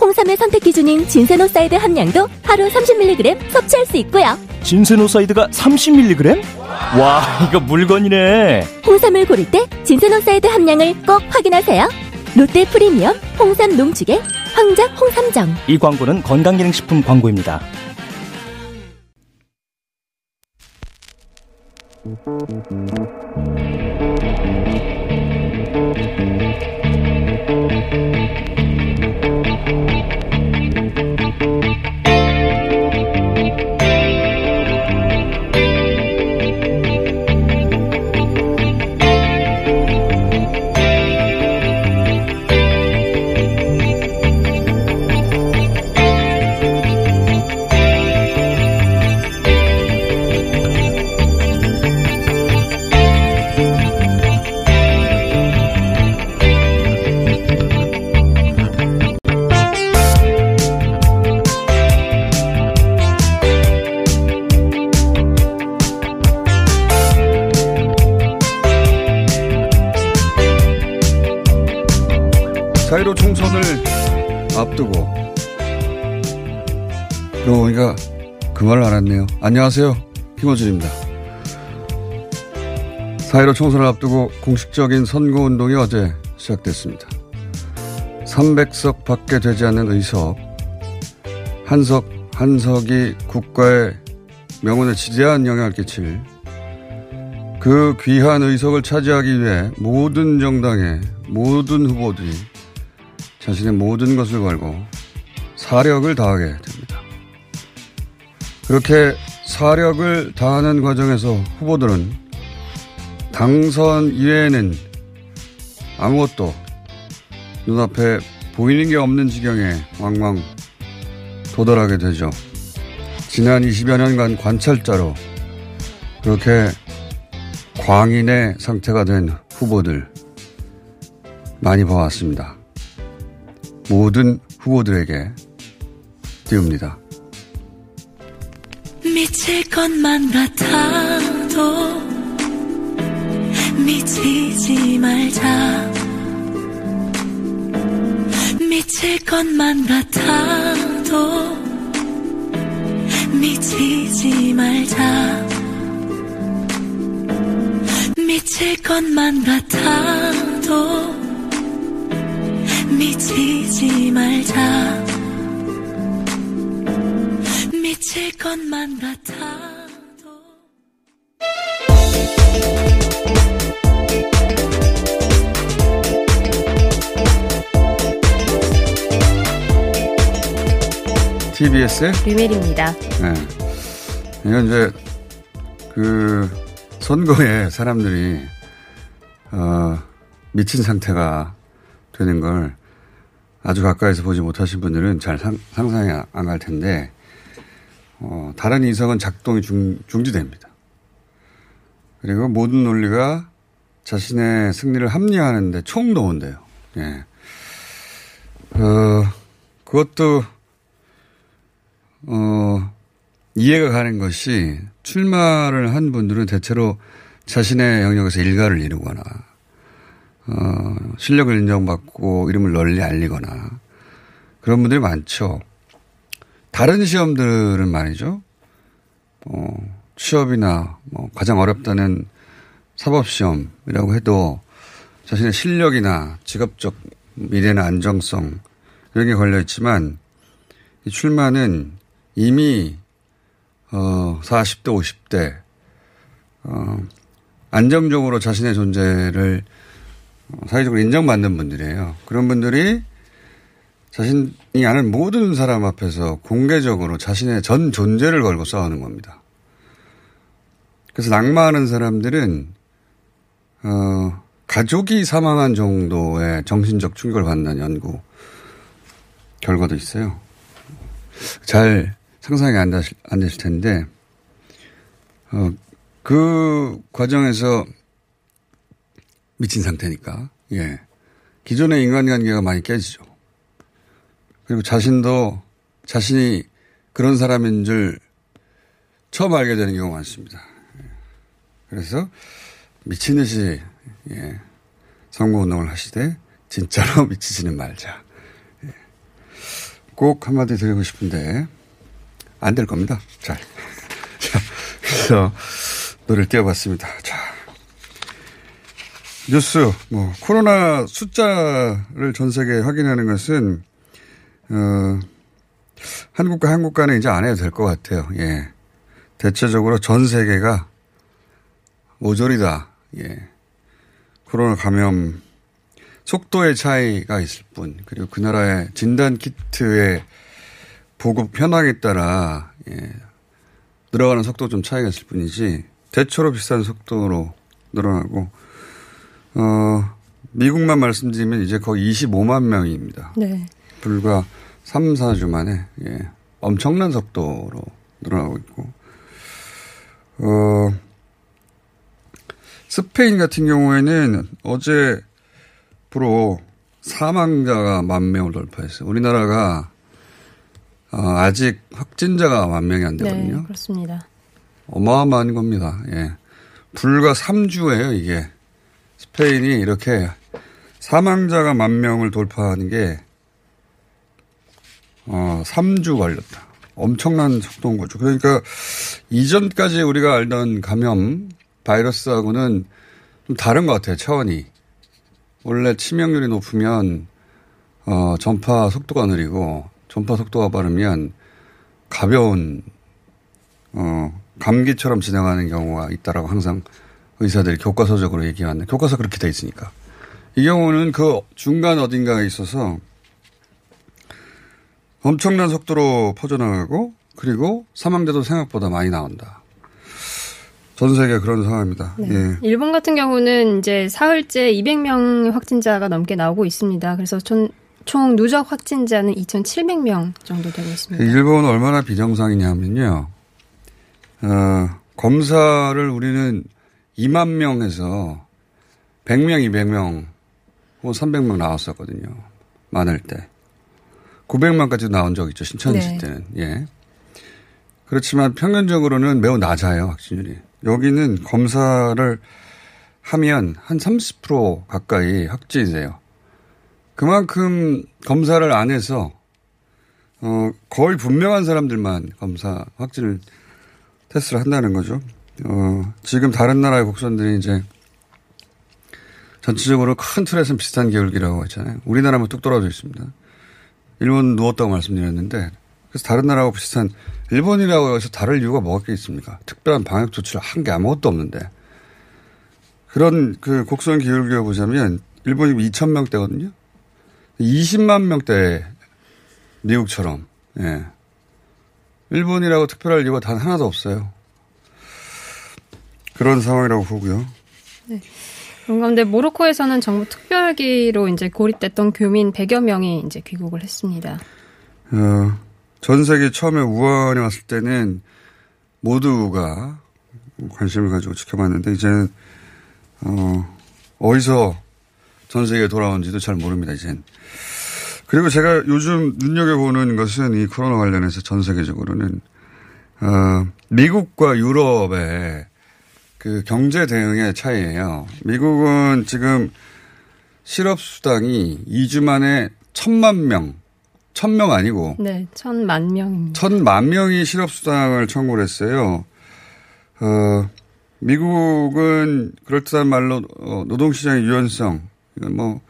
홍삼의 선택 기준인 진세노사이드 함량도 하루 30mg 섭취할 수 있고요. 진세노사이드가 30mg? 와, 이거 물건이네. 홍삼을 고를 때 진세노사이드 함량을 꼭 확인하세요. 롯데 프리미엄 홍삼 농축액 황작 홍삼정. 이 광고는 건강기능식품 광고입니다. 보니까 그 말을 알았네요. 안녕하세요. 김호준입니다. 사이로 총선을 앞두고 공식적인 선거운동이 어제 시작됐습니다. 300석 밖에 되지 않는 의석, 한석, 한석이 국가의 명운에 지대한 영향을 끼칠 그 귀한 의석을 차지하기 위해 모든 정당의 모든 후보들이 자신의 모든 것을 걸고 사력을 다하게 됩니다. 그렇게 사력을 다하는 과정에서 후보들은 당선 이외에는 아무것도 눈앞에 보이는 게 없는 지경에 왕왕 도달하게 되죠. 지난 20여 년간 관찰자로 그렇게 광인의 상태가 된 후보들 많이 봐왔습니다. 모든 후보들에게 띄웁니다. 미칠 것만 같아도 미치지 말자. 미칠 것만 같아도 미치지 말자. 미칠 것만 같아도 미치지 말자 미칠 것만 같아도 TBS의 류멜입니다. 네. 이건 이제 그 선거에 사람들이 어, 미친 상태가 되는 걸 아주 가까이서 보지 못하신 분들은 잘 상, 상상이 안 갈 텐데 어, 다른 이성은 작동이 중, 중지됩니다. 그리고 모든 논리가 자신의 승리를 합리화하는데 총동원돼요. 예. 어, 그것도 어, 이해가 가는 것이 출마를 한 분들은 대체로 자신의 영역에서 일가를 이루거나 어, 실력을 인정받고 이름을 널리 알리거나 그런 분들이 많죠. 다른 시험들은 말이죠. 어, 취업이나 뭐 가장 어렵다는 사법시험이라고 해도 자신의 실력이나 직업적 미래나 안정성 이런 게 걸려 있지만 이 출마는 이미 어 40대 50대 어 안정적으로 자신의 존재를 어, 사회적으로 인정받는 분들이에요. 그런 분들이 자신이 아는 모든 사람 앞에서 공개적으로 자신의 전 존재를 걸고 싸우는 겁니다. 그래서 낙마하는 사람들은 어, 가족이 사망한 정도의 정신적 충격을 받는 연구 결과도 있어요. 잘 상상이 안 되실, 안 되실 텐데, 어, 그 과정에서 미친 상태니까, 예. 기존의 인간관계가 많이 깨지죠. 그리고 자신도 자신이 그런 사람인 줄 처음 알게 되는 경우가 많습니다. 예. 그래서 미친 듯이, 예. 선거 운동을 하시되, 진짜로 미치지는 말자. 예. 꼭 한마디 드리고 싶은데, 안 될 겁니다. 잘. 자, 그래서 노래를 띄워봤습니다. 자. 뉴스, 뭐, 코로나 숫자를 전 세계에 확인하는 것은, 어, 한국과 한국 간에 이제 안 해도 될 것 같아요. 예. 대체적으로 전 세계가 모조리다. 예. 코로나 감염 속도의 차이가 있을 뿐, 그리고 그 나라의 진단 키트의 보급 현황에 따라, 예. 늘어가는 속도 좀 차이가 있을 뿐이지, 대체로 비슷한 속도로 늘어나고, 어, 미국만 말씀드리면 이제 거의 25만 명입니다. 네. 불과 3, 4주 만에, 예. 엄청난 속도로 늘어나고 있고, 어, 스페인 같은 경우에는 어제부로 사망자가 만 명을 돌파했어요. 우리나라가 어, 아직 확진자가 만 명이 안 되거든요. 네, 그렇습니다. 어마어마한 겁니다. 예. 불과 3주예요, 이게. 스페인이 이렇게 사망자가 만 명을 돌파하는 게 어, 3주 걸렸다. 엄청난 속도인 거죠. 그러니까 이전까지 우리가 알던 감염 바이러스하고는 좀 다른 것 같아요. 차원이. 원래 치명률이 높으면 어, 전파 속도가 느리고 전파 속도가 빠르면 가벼운 어, 감기처럼 진행하는 경우가 있다라고 항상 의사들이 교과서적으로 얘기하는 교과서 그렇게 돼 있으니까 이 경우는 그 중간 어딘가에 있어서 엄청난 속도로 퍼져나가고 그리고 사망자도 생각보다 많이 나온다. 전 세계 그런 상황입니다. 네. 예. 일본 같은 경우는 이제 사흘째 200명 확진자가 넘게 나오고 있습니다. 그래서 총, 총 누적 확진자는 2,700명 정도 되고 있습니다. 일본은 얼마나 비정상이냐면요. 어, 검사를 우리는 2만 명에서 100명, 200명 혹은 300명 나왔었거든요. 많을 때. 900만까지 나온 적 있죠. 신천지 네. 때는. 예. 그렇지만 평균적으로는 매우 낮아요. 확진율이. 여기는 검사를 하면 한 30% 가까이 확진이 돼요. 그만큼 검사를 안 해서 어, 거의 분명한 사람들만 검사 확진을 테스트를 한다는 거죠. 어, 지금 다른 나라의 곡선들이 이제 전체적으로 큰 틀에서는 비슷한 계열기라고 했잖아요. 우리나라만 뚝 떨어져 있습니다. 일본 누웠다고 말씀드렸는데 그래서 다른 나라하고 비슷한 일본이라고 해서 다를 이유가 뭐가 있습니까? 특별한 방역 조치를 한 게 아무것도 없는데 그런 그 곡선 기울기를 보자면 일본이 2천 명대거든요. 20만 명대 미국처럼 예. 일본이라고 특별할 이유가 단 하나도 없어요. 그런 상황이라고 보고요. 네. 그런 가운데 모로코에서는 정부 특별기로 이제 고립됐던 교민 100여 명이 이제 귀국을 했습니다. 어, 전 세계 처음에 우한에 왔을 때는 모두가 관심을 가지고 지켜봤는데 이제는 어, 어디서 전 세계에 돌아온지도 잘 모릅니다. 이젠. 그리고 제가 요즘 눈여겨보는 것은 이 코로나 관련해서 전 세계적으로는 어, 미국과 유럽의 그 경제 대응의 차이예요. 미국은 지금 실업수당이 2주 만에 천만 명, 천 명 아니고 네, 천만 명입니다. 천만 명이 실업수당을 청구를 했어요. 어, 미국은 그럴듯한 말로 어, 노동시장의 유연성, 이건 뭐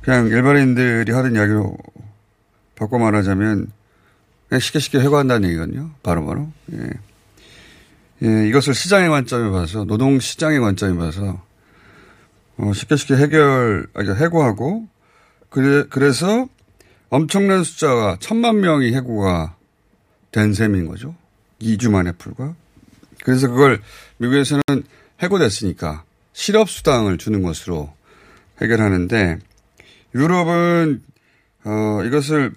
그냥 일반인들이 하는 이야기로 바꿔 말하자면 그냥 쉽게 쉽게 해고한다는 얘기거든요. 바로바로. 예. 예, 이것을 시장의 관점에 봐서 노동 시장의 관점에 봐서 어, 쉽게 쉽게 해결, 아니, 해고하고 그래, 그래서 엄청난 숫자가 천만 명이 해고가 된 셈인 거죠. 2주 만에 불과. 그래서 그걸 미국에서는 해고됐으니까 실업수당을 주는 것으로 해결하는데 유럽은 어, 이것을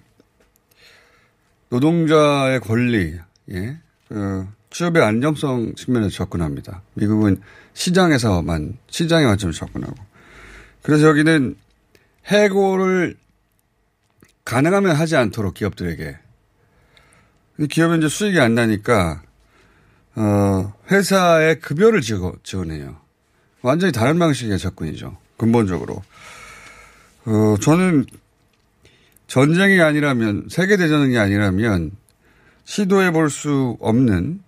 노동자의 권리, 예, 그 취업의 안정성 측면에서 접근합니다. 미국은 시장에서만 시장의 관점을 접근하고 그래서 여기는 해고를 가능하면 하지 않도록 기업들에게 기업은 이제 수익이 안 나니까 어, 회사의 급여를 지원해요. 완전히 다른 방식의 접근이죠. 근본적으로. 어, 저는 전쟁이 아니라면, 세계대전이 아니라면 시도해 볼 수 없는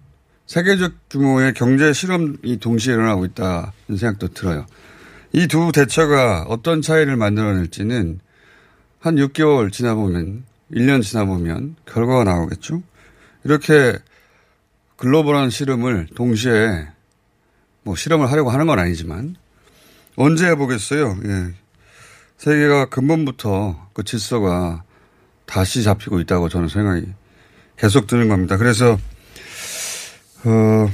세계적 규모의 경제 실험이 동시에 일어나고 있다는 생각도 들어요. 이 두 대처가 어떤 차이를 만들어낼지는 한 6개월 지나보면, 1년 지나보면 결과가 나오겠죠. 이렇게 글로벌한 실험을 동시에 뭐 실험을 하려고 하는 건 아니지만 언제 해보겠어요. 예. 세계가 근본부터 그 질서가 다시 잡히고 있다고 저는 생각이 계속 드는 겁니다. 그래서 어,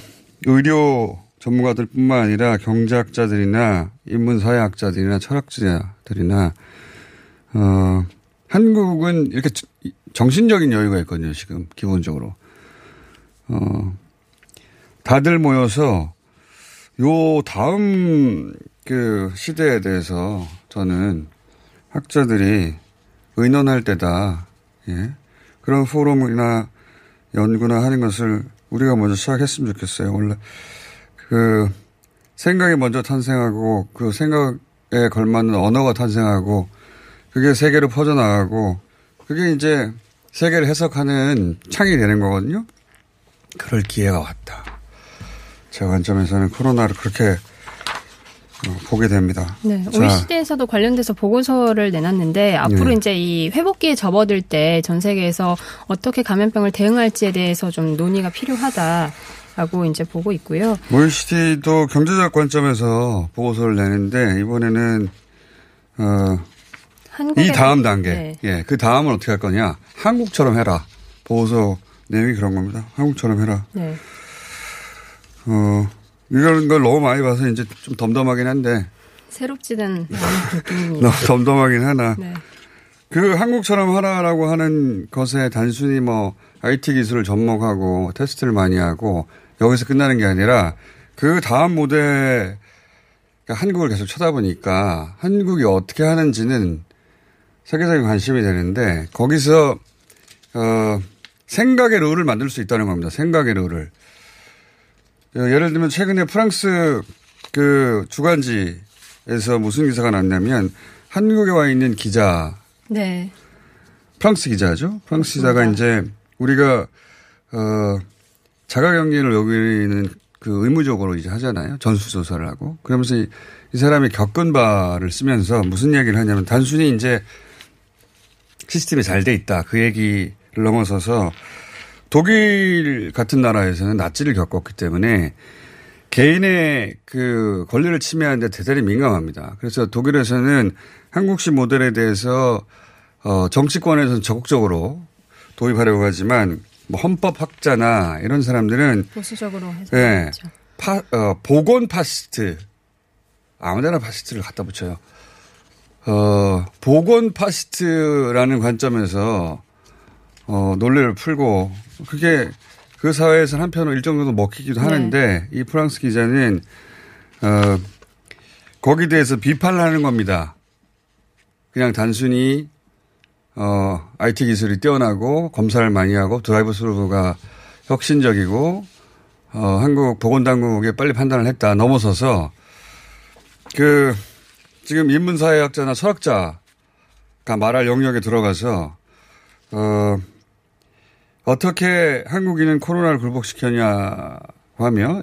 의료 전문가들뿐만 아니라 경제학자들이나 인문사회학자들이나 철학자들이나 어, 한국은 이렇게 정신적인 여유가 있거든요. 지금 기본적으로. 어, 다들 모여서 요 다음 그 시대에 대해서 저는 학자들이 의논할 때다. 예. 그런 포럼이나 연구나 하는 것을 우리가 먼저 시작했으면 좋겠어요. 원래 그 생각이 먼저 탄생하고 그 생각에 걸맞는 언어가 탄생하고 그게 세계로 퍼져나가고 그게 이제 세계를 해석하는 창이 되는 거거든요. 그럴 기회가 왔다. 제 관점에서는 코로나를 그렇게 어, 보게 됩니다. 네, OECD에서도 관련돼서 보고서를 내놨는데 앞으로 네. 이제 이 회복기에 접어들 때 전 세계에서 어떻게 감염병을 대응할지에 대해서 좀 논의가 필요하다라고 이제 보고 있고요. OECD도 경제적 관점에서 보고서를 내는데 이번에는 어, 이 다음 단계, 네. 예, 그 다음은 어떻게 할 거냐? 한국처럼 해라. 보고서 내용이 그런 겁니다. 한국처럼 해라. 네. 어, 이런 걸 너무 많이 봐서 이제 좀 덤덤하긴 한데. 새롭지는 않은. 너무 덤덤하긴 하나. 네. 그 한국처럼 하라라고 하는 것에 단순히 뭐 IT 기술을 접목하고 테스트를 많이 하고 여기서 끝나는 게 아니라 그 다음 모델 한국을 계속 쳐다보니까 한국이 어떻게 하는지는 세계적인 관심이 되는데 거기서 어 생각의 룰을 만들 수 있다는 겁니다. 생각의 룰을. 어, 예를 들면 최근에 프랑스 그 주간지에서 무슨 기사가 났냐면 한국에 와 있는 기자. 네. 프랑스 기자죠. 프랑스 기자가 이제 우리가 어 자가 격리를 여기는 그 의무적으로 이제 하잖아요. 전수조사를 하고. 그러면서 이, 이 사람이 겪은 바를 쓰면서 무슨 얘기를 하냐면 단순히 이제 시스템이 잘 돼 있다. 그 얘기를 넘어서서 독일 같은 나라에서는 나치를 겪었기 때문에 개인의 그 권리를 침해하는데 대단히 민감합니다. 그래서 독일에서는 한국식 모델에 대해서 어 정치권에서는 적극적으로 도입하려고 하지만 뭐 헌법학자나 이런 사람들은 보수적으로 해서 네, 파, 어, 보건 파시스트 아무데나 파시스트를 갖다 붙여요. 어, 보건 파시스트라는 관점에서 어, 논리를 풀고 그게 그 사회에서 한편으로 일정 정도 먹히기도 네. 하는데 이 프랑스 기자는 어, 거기에 대해서 비판을 하는 겁니다. 그냥 단순히 어, IT 기술이 뛰어나고 검사를 많이 하고 드라이브 스루가 혁신적이고 어, 한국 보건당국이 빨리 판단을 했다. 넘어서서 그 지금 인문사회학자나 철학자가 말할 영역에 들어가서 어, 어떻게 한국인은 코로나를 굴복시켰냐 하며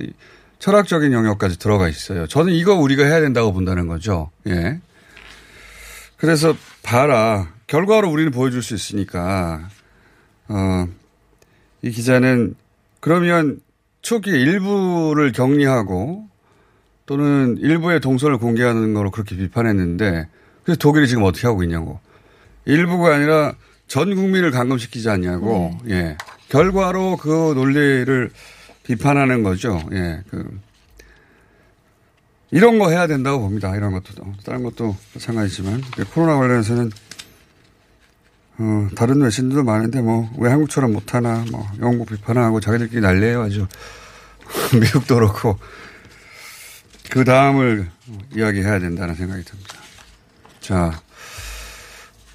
철학적인 영역까지 들어가 있어요. 저는 이거 우리가 해야 된다고 본다는 거죠. 예. 그래서 봐라. 결과로 우리는 보여줄 수 있으니까, 어, 이 기자는 그러면 초기 일부를 격리하고 또는 일부의 동선을 공개하는 거로 그렇게 비판했는데 그래서 독일이 지금 어떻게 하고 있냐고. 일부가 아니라 전 국민을 감금시키지 않냐고. 네. 예. 결과로 그 논리를 비판하는 거죠. 예. 그 이런 거 해야 된다고 봅니다. 이런 것도 다른 것도 마찬가지지만 코로나 관련해서는 어, 다른 외신들도 많은데 뭐 왜 한국처럼 못하나 뭐 영국 비판하고 자기들끼리 난리예요 아주 미국도 그렇고 그 다음을 이야기해야 된다는 생각이 듭니다. 자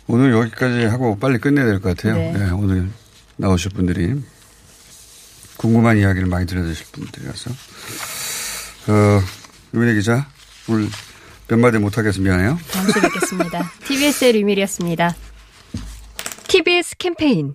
오늘 여기까지 하고 빨리 끝내야 될 것 같아요. 네. 네, 오늘 나오실 분들이 궁금한 이야기를 많이 들려주실 분들이라서 어, 유민혜 기자 오늘 몇 마디 못하겠어 미안해요. 다음 주에 뵙겠습니다. TBS의 류밀이었습니다. TBS 캠페인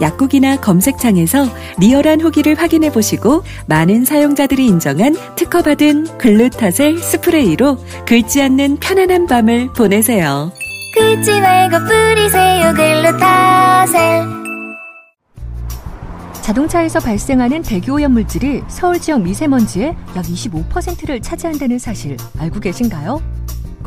약국이나 검색창에서 리얼한 후기를 확인해 보시고 많은 사용자들이 인정한 특허받은 글루타셀 스프레이로 긁지 않는 편안한 밤을 보내세요. 긁지 말고 뿌리세요 글루타셀 자동차에서 발생하는 대기오염 물질이 서울 지역 미세먼지의 약 25%를 차지한다는 사실 알고 계신가요?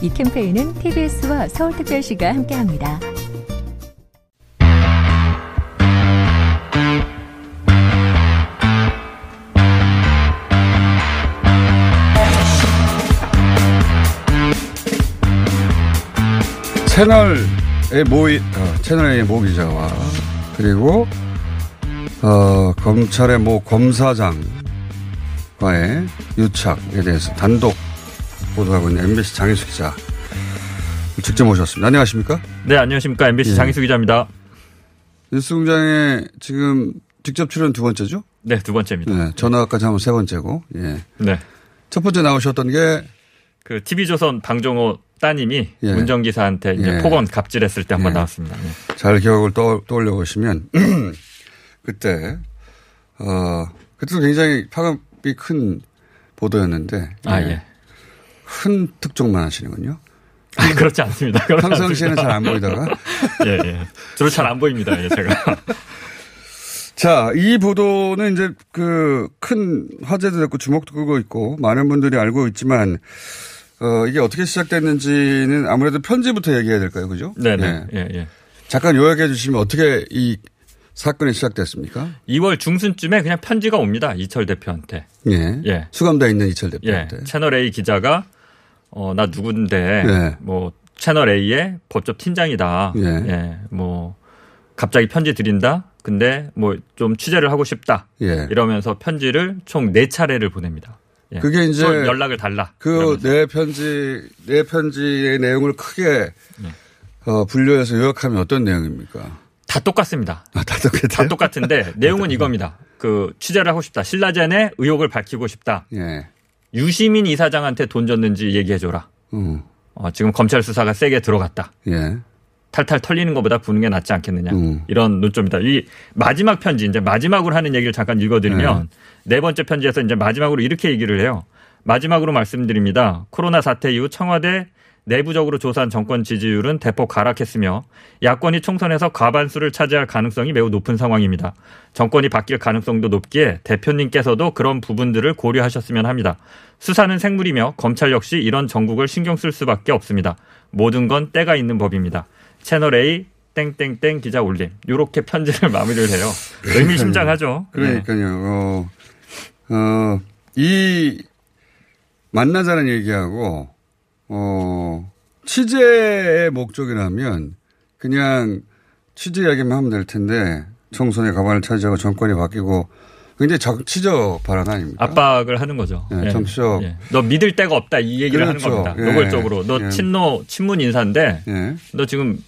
이 캠페인은 TBS와 서울특별시가 함께합니다. 채널의 모이 어, 채널의 모 기자와 그리고 어, 검찰의 모 검사장과의 유착에 대해서 단독 보도하고 있는 MBC 장희수 기자 직접 모셨습니다. 안녕하십니까? 네, 안녕하십니까? MBC 예. 장희수 기자입니다. 뉴스공장에 지금 직접 출연 두 번째죠? 네, 두 번째입니다. 네, 전화까지 하면 세 번째고, 예. 네. 첫 번째 나오셨던 게 그 TV조선 방종호 따님이 예. 운전기사한테 이제 예. 폭언 갑질했을 때 한번 예. 나왔습니다. 예. 잘 기억을 떠, 떠올려 보시면 그때 어 그때도 굉장히 파급이 큰 보도였는데 아 예. 큰 특종만 하시는군요. 아, 그렇지 않습니다. 평상시에는 잘 안 보이다가 예 예. 저도 잘안 보입니다. 예, 제가. 자, 이 보도는 이제 그 큰 화제도 됐고 주목도 끄고 있고 많은 분들이 알고 있지만 어, 이게 어떻게 시작됐는지는 아무래도 편지부터 얘기해야 될까요? 그죠? 네네. 예. 예, 예. 잠깐 요약해 주시면 어떻게 이 사건이 시작됐습니까? 2월 중순쯤에 그냥 편지가 옵니다. 이철 대표한테. 예. 예. 수감돼 있는 이철 예. 대표한테. 채널 A 기자가 어, 나 누군데 예. 뭐 채널 A의 법조 팀장이다. 예. 뭐 갑자기 편지 드린다. 근데 뭐 좀 취재를 하고 싶다. 예. 이러면서 편지를 총네 차례를 보냅니다. 예. 그게 이제 또 연락을 달라. 그 내 편지 내 편지의 내용을 크게 네. 어, 분류해서 요약하면 어떤 내용입니까? 다 똑같습니다. 아, 다 똑같아요. 다 똑같은데 내용은 이겁니다. 그 취재를 하고 싶다. 신라젠의 의혹을 밝히고 싶다. 예. 유시민 이사장한테 돈 줬는지 얘기해줘라. 음. 어, 지금 검찰 수사가 세게 들어갔다. 예. 탈탈 털리는 것보다 부는 게 낫지 않겠느냐. 음. 이런 논점이다. 이 마지막 편지, 이제 마지막으로 하는 얘기를 잠깐 읽어드리면 네 번째 편지에서 이제 마지막으로 이렇게 얘기를 해요. 마지막으로 말씀드립니다. 코로나 사태 이후 청와대 내부적으로 조사한 정권 지지율은 대폭 하락했으며 야권이 총선에서 과반수를 차지할 가능성이 매우 높은 상황입니다. 정권이 바뀔 가능성도 높기에 대표님께서도 그런 부분들을 고려하셨으면 합니다. 수사는 생물이며 검찰 역시 이런 정국을 신경 쓸 수밖에 없습니다. 모든 건 때가 있는 법입니다. 채널 A 땡땡땡 기자 올림. 요렇게 편지를 마무리를 해요. 의미심장하죠. 네. 그러니까요. 어, 어, 이 만나자는 얘기하고 어, 취재의 목적이라면 그냥 취재 이야기만 하면 될 텐데 총선에 가반을 차지하고 정권이 바뀌고 굉장히 정치적 발언 아닙니까? 압박을 하는 거죠. 예, 예. 정치적. 예. 너 믿을 데가 없다 이 얘기를 그렇죠. 하는 겁니다. 예. 노골적으로 너 예. 친노 친문 인사인데 예. 너 지금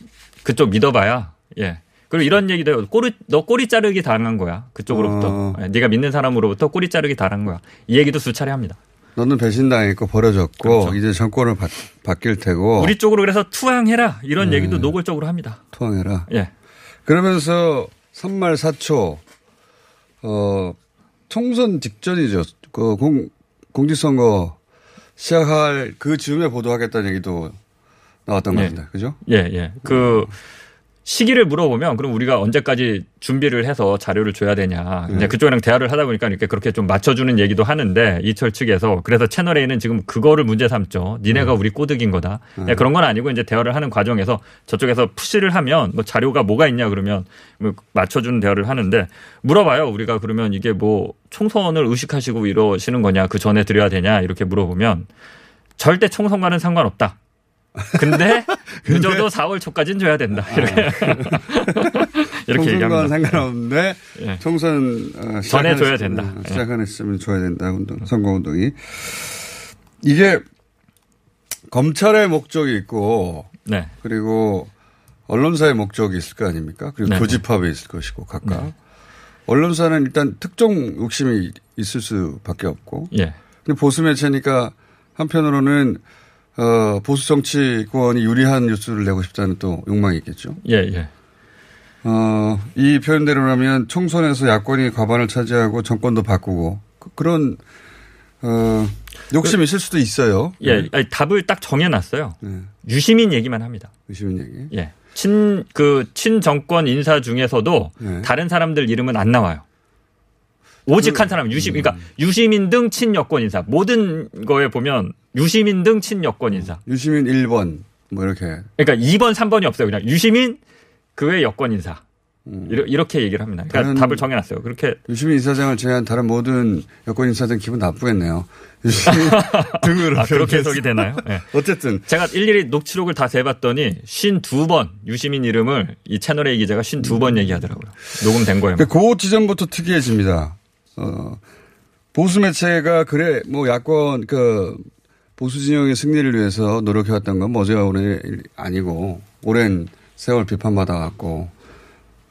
그쪽 믿어봐야 예. 그리고 이런 얘기도 해요. 꼬리 너 꼬리 자르기 당한 거야 그쪽으로부터. 어. 예, 네가 믿는 사람으로부터 꼬리 자르기 당한 거야. 이 얘기도 수차례 합니다. 너는 배신당했고 버려졌고 이제 정권을 바, 바뀔 테고 그렇죠. 우리 쪽으로 그래서 투항해라 이런 어. 네. 얘기도 노골적으로 합니다. 투항해라. 예. 그러면서 3말 4초 어 총선 직전이죠. 그 공, 공직선거 시작할 그 즈음에 보도하겠다는 얘기도 나왔던 것 예. 같은데, 그죠? 예, 예. 그 시기를 물어보면 그럼 우리가 언제까지 준비를 해서 자료를 줘야 되냐. 이제 네. 그쪽이랑 대화를 하다 보니까 이렇게 그렇게 좀 맞춰주는 얘기도 하는데 이철 측에서 그래서 채널 A는 지금 그거를 문제 삼죠. 니네가 우리 꼬드긴 거다. 예, 그런 건 아니고 이제 대화를 하는 과정에서 저쪽에서 푸시를 하면 뭐 자료가 뭐가 있냐 그러면 뭐 맞춰주는 대화를 하는데 물어봐요. 우리가 그러면 이게 뭐 총선을 의식하시고 이러시는 거냐 그 전에 드려야 되냐 이렇게 물어보면 절대 총선과는 상관없다. 근데 늦어도 4월 초까지는 줘야 된다. 이렇게 이렇게 총선과는 얘기합니다. 상관없는데 예. 총선 어, 전에 줘야 시- 된다. 어, 예. 시작하는 시점에 줘야 된다. 운동, 선거 운동이 이게 검찰의 목적이 있고 네. 그리고 언론사의 목적이 있을 거 아닙니까? 그리고 네. 교집합이 있을 것이고 각각 언론사는 일단 특정 욕심이 있을 수밖에 없고 예. 근데 보수 매체니까 한편으로는 어, 보수 정치권이 유리한 뉴스를 내고 싶다는 또 욕망이 있겠죠. 예, 예. 어, 이 표현대로라면 총선에서 야권이 과반을 차지하고 정권도 바꾸고 그, 런 어, 욕심이 있을 수도 있어요. 예, 아니, 답을 딱 정해놨어요. 네. 유시민 얘기만 합니다. 유시민 얘기. 예. 친, 그, 친정권 인사 중에서도 네. 다른 사람들 이름은 안 나와요. 오직 그, 한 사람, 유시, 그러니까 음. 유시민 등 친여권 인사. 모든 거에 보면 유시민 등 친여권 인사. 유시민 1번 뭐 이렇게 그러니까 2번, 3번이 없어요. 그냥 유시민 그 외 여권 인사. 이러- 이렇게 얘기를 합니다. 그러니까 음. 답을 정해놨어요. 그렇게 유시민 이사장을 제외한 다른 모든 여권 인사들 기분 나쁘겠네요. 유시민 등으로 아, 그렇게. 해석이 되나요? 예. 어쨌든 제가 일일이 녹취록을 다 재봤더니 52번 유시민 이름을 이 채널A 기자가 52번 얘기하더라고요. 녹음된 거예요. 그 지점부터 특이해집니다. 어, 보수 매체가 그래 뭐 야권 그 보수 진영의 승리를 위해서 노력해왔던 건뭐 어제가 오늘 일 아니고 오랜 세월 비판받아왔고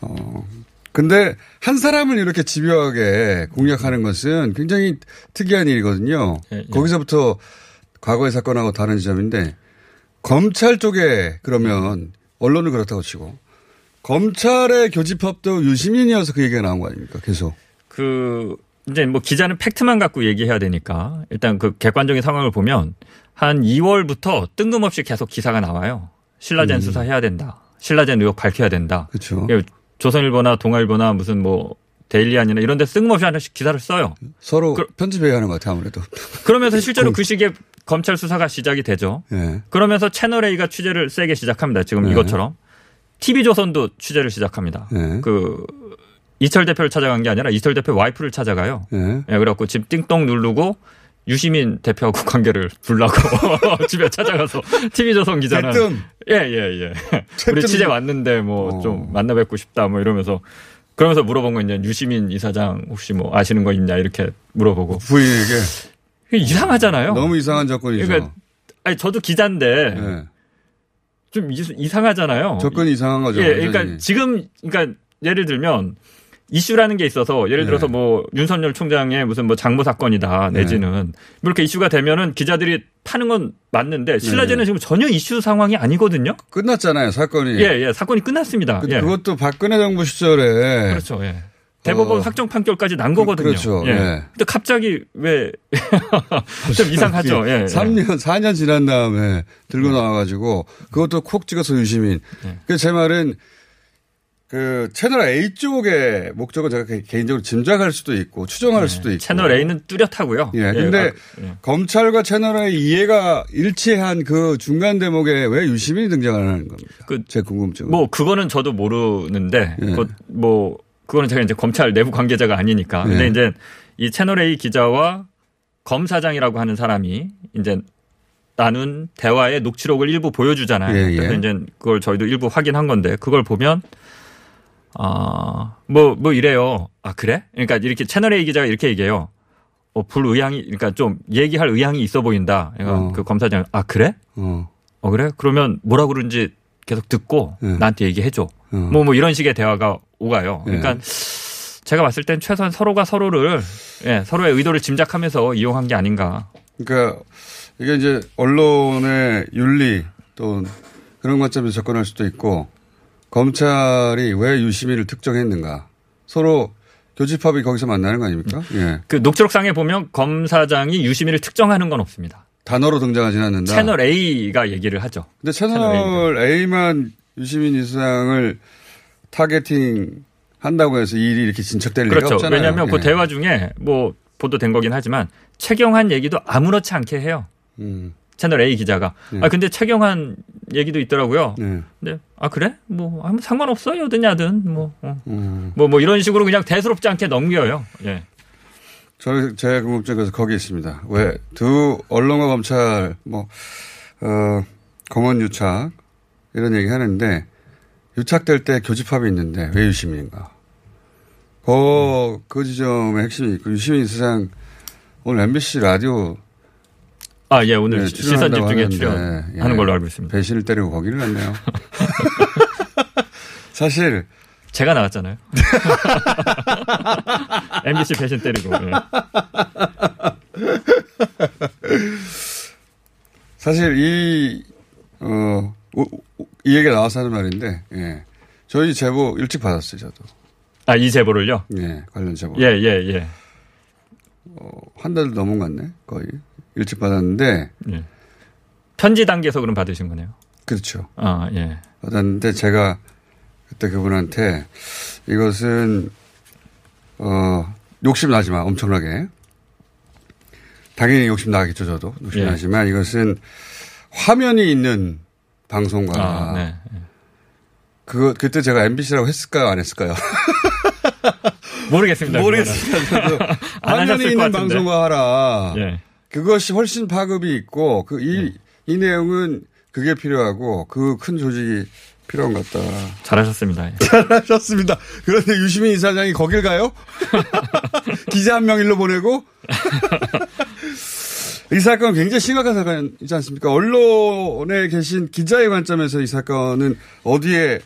어 근데 한 사람을 이렇게 집요하게 공략하는 것은 굉장히 특이한 일이거든요. 예, 예. 거기서부터 과거의 사건하고 다른 지점인데 검찰 쪽에 그러면 언론은 그렇다고 치고 검찰의 교집합도 유시민이어서 그 얘기가 나온 거 아닙니까? 계속. 그 이제 뭐 기자는 팩트만 갖고 얘기해야 되니까 일단 그 객관적인 상황을 보면 한 2월부터 뜬금없이 계속 기사가 나와요. 신라젠 음. 수사해야 된다. 신라젠 의혹 밝혀야 된다. 그렇죠. 조선일보나 동아일보나 무슨 뭐 데일리안이나 이런 데 뜬금없이 하나씩 기사를 써요. 서로 편집해야 하는 것 같아요, 아무래도. 그러면서 실제로 그 시기에 검찰 수사가 시작이 되죠. 예. 그러면서 채널 A가 취재를 세게 시작합니다. 지금 네. 이것처럼 TV조선도 취재를 시작합니다. 네. 그 이철 대표를 찾아간 게 아니라 이철 대표 와이프를 찾아가요. 예. 예, 그래갖고 집 띵동 누르고 유시민 대표하고 관계를 불라고 집에 찾아가서 TV조선 기자는 대뜸. 예예 예. 우리. 취재 왔는데 뭐좀 만나 뵙고 싶다 뭐 이러면서 그러면서 물어본 건 이제 유시민 이사장 혹시 뭐 아시는 거 있냐 이렇게 물어보고 부인에게 이상하잖아요. 너무 이상한 접근이죠. 그러니까 아니 저도 기자인데 예. 좀 이- 이상하잖아요. 접근이 이상한 거죠. 예, 완전히. 그러니까 지금 그러니까 예를 들면 이슈라는 게 있어서 예를 들어서 네. 뭐 윤석열 총장의 무슨 뭐 장모 사건이다 내지는 뭐 이렇게 이슈가 되면은 기자들이 파는 건 맞는데 신라제는 네. 지금 전혀 이슈 상황이 아니거든요. 끝났잖아요 사건이. 예, 예, 사건이 끝났습니다. 그, 예. 그것도 박근혜 정부 시절에 그렇죠. 예. 대법원 어. 확정 판결까지 난 거거든요. 그렇죠. 예. 예. 근데 갑자기 왜 좀 이상하죠. 예. 예. 3년, 4년 지난 다음에 들고 나와가지고 그것도 콕 찍어서 유시민. 네. 그래서 제 말은 그 채널 A 쪽의 목적을 제가 개- 개인적으로 짐작할 수도 있고 추정할 수도 있고. 네. 채널 A는 뚜렷하고요. 예. 근데 아, 예. 검찰과 채널 A 이해가 일치한 그 중간 대목에 왜 유시민이 등장하는 겁니까? 그, 제 궁금증은. 뭐 그거는 저도 모르는데 예. 그, 뭐 그거는 제가 이제 검찰 내부 관계자가 아니니까. 근데 예. 이제 이 채널 A 기자와 검사장이라고 하는 사람이 이제 나눈 대화의 녹취록을 일부 보여주잖아요. 예, 예. 그래서 이제 그걸 저희도 일부 확인한 건데 그걸 보면 아뭐뭐 뭐 이래요. 아 그래? 그러니까 이렇게 채널 A 기자가 이렇게 얘기해요. 어, 불의향이 그러니까 좀 얘기할 의향이 있어 보인다. 그러니까 어. 그 검사장 아 그래? 어. 어 그래? 그러면 뭐라 그러는지 계속 듣고 예. 나한테 얘기해 줘. 어. 뭐뭐 이런 식의 대화가 오가요. 예. 그러니까 제가 봤을 땐 최소한 서로가 서로를 예, 서로의 의도를 짐작하면서 이용한 게 아닌가. 그러니까 이게 이제 언론의 윤리 또 그런 관점에서 접근할 수도 있고 검찰이 왜 유시민을 특정했는가 서로 교집합이 거기서 만나는 거 아닙니까? 예. 그 녹취록상에 보면 검사장이 유시민을 특정하는 건 없습니다. 단어로 등장하진 않는다. 채널 A가 얘기를 하죠. 근데 채널 A만 유시민 이사장을 targeting 한다고 해서 이 일이 이렇게 진척될 리가 그렇죠. 없잖아요. 왜냐하면 그 예. 대화 중에 뭐 보도된 거긴 하지만 최경환 얘기도 아무렇지 않게 해요. 음. 채널 A 기자가. 네. 아 근데 최경환 얘기도 있더라고요. 네. 근데 아 그래? 뭐 아무 상관없어 여든 야든 뭐. 어. 음. 뭐, 뭐 이런 식으로 그냥 대수롭지 않게 넘겨요. 예. 저, 제 궁금증 그래서 거기 있습니다. 왜 두 언론과 검찰 뭐 어, 검언 유착 이런 얘기 하는데 유착될 때 교집합이 있는데 왜 유시민인가? 그, 그 지점의 핵심이 있고 유시민 이사장 오늘 MBC 라디오 아, 예, 오늘 네, 시선 출연한다고 집중에 출연하는 예. 걸로 알고 있습니다. 배신을 때리고 거기를 갔네요. 사실 제가 나왔잖아요. MBC 배신 때리고. 예. 사실 이, 어, 이 얘기가 나와서 하는 말인데, 예. 저희 제보 일찍 받았어요, 저도. 아, 이 제보를요? 예, 관련 제보. 예, 예, 예. 한달 넘은 것 같네, 거의. 일찍 받았는데, 예. 편지 단계에서 그럼 받으신 거네요. 그렇죠. 아, 예. 받았는데 제가 그때 그분한테 이것은, 어, 욕심 나지 마, 엄청나게. 당연히 욕심 나겠죠, 저도. 욕심 예. 나지만 이것은 화면이 있는 방송과 아, 네. 그거 그때 제가 MBC라고 했을까요, 안 했을까요? 모르겠습니다. 모르겠습니다. 화면이 있는. 방송과 하라. 예. 그것이 훨씬 파급이 있고 그이이 네. 내용은 그게 필요하고 그 큰 조직이 필요한 것 같다. 잘하셨습니다. 예. 잘하셨습니다. 그런데 유시민 이사장이 거길 가요? 기자 한 명 일로 보내고? 이 사건 굉장히 심각한 사건이지 않습니까? 언론에 계신 기자의 관점에서 이 사건은 어디에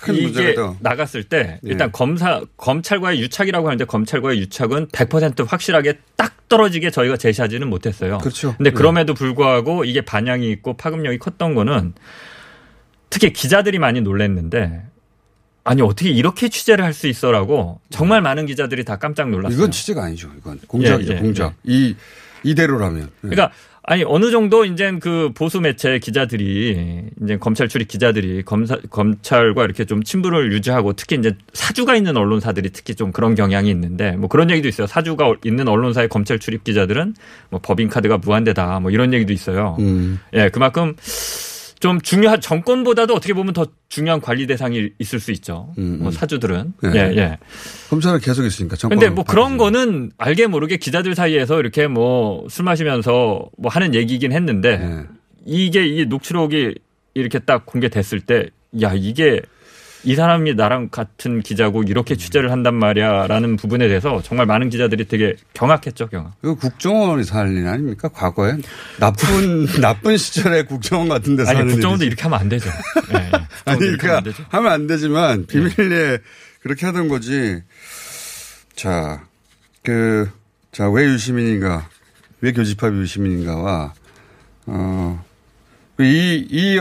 큰 문제가 이게 있다. 나갔을 때 예. 일단 검사 검찰과의 유착이라고 하는데 검찰과의 유착은 100% 확실하게 딱 떨어지게 저희가 제시하지는 못했어요. 그렇죠. 근데 네. 그럼에도 불구하고 이게 반향이 있고 파급력이 컸던 거는 특히 기자들이 많이 놀랐는데 아니 어떻게 이렇게 취재를 할 수 있어라고 정말 많은 기자들이 다 깜짝 놀랐어요. 이건 취재가 아니죠. 이건 공작이죠. 예, 예, 공작. 이 이대로라면. 예. 그러니까 아니 어느 정도 이제 그 보수 매체 기자들이 이제 검찰 출입 기자들이 검사 검찰과 이렇게 좀 친분을 유지하고 특히 이제 사주가 있는 언론사들이 특히 좀 그런 경향이 있는데 뭐 그런 얘기도 있어요. 사주가 있는 언론사의 검찰 출입 기자들은 뭐 법인 카드가 무한대다 뭐 이런 얘기도 있어요. 음. 예, 그만큼 좀 중요한 정권보다도 어떻게 보면 더 중요한 관리 대상이 있을 수 있죠. 뭐 사주들은. 네. 예, 예. 검찰은 계속 있으니까. 정권 근데 뭐 그런 거는 알게 모르게 기자들 사이에서 이렇게 뭐 술 마시면서 뭐 하는 얘기긴 했는데 네. 이게 이 녹취록이 이렇게 딱 공개됐을 때 야, 이게 이 사람이 나랑 같은 기자고 이렇게 취재를 한단 말이야라는 부분에 대해서 정말 많은 기자들이 되게 경악했죠, 경악. 이거 국정원이 살린 아닙니까? 과거에 나쁜 나쁜 시절에 국정원 같은 데서 아니, 국정원도 일이지. 이렇게 하면 안 되죠. 예, 예. 아니 이렇게 하면 안 그러니까. 하면 안 되지만 비밀리에 그렇게 하던 거지. 자, 그, 자, 왜 유시민인가, 왜 교집합이 유시민인가와, 어, 이, 이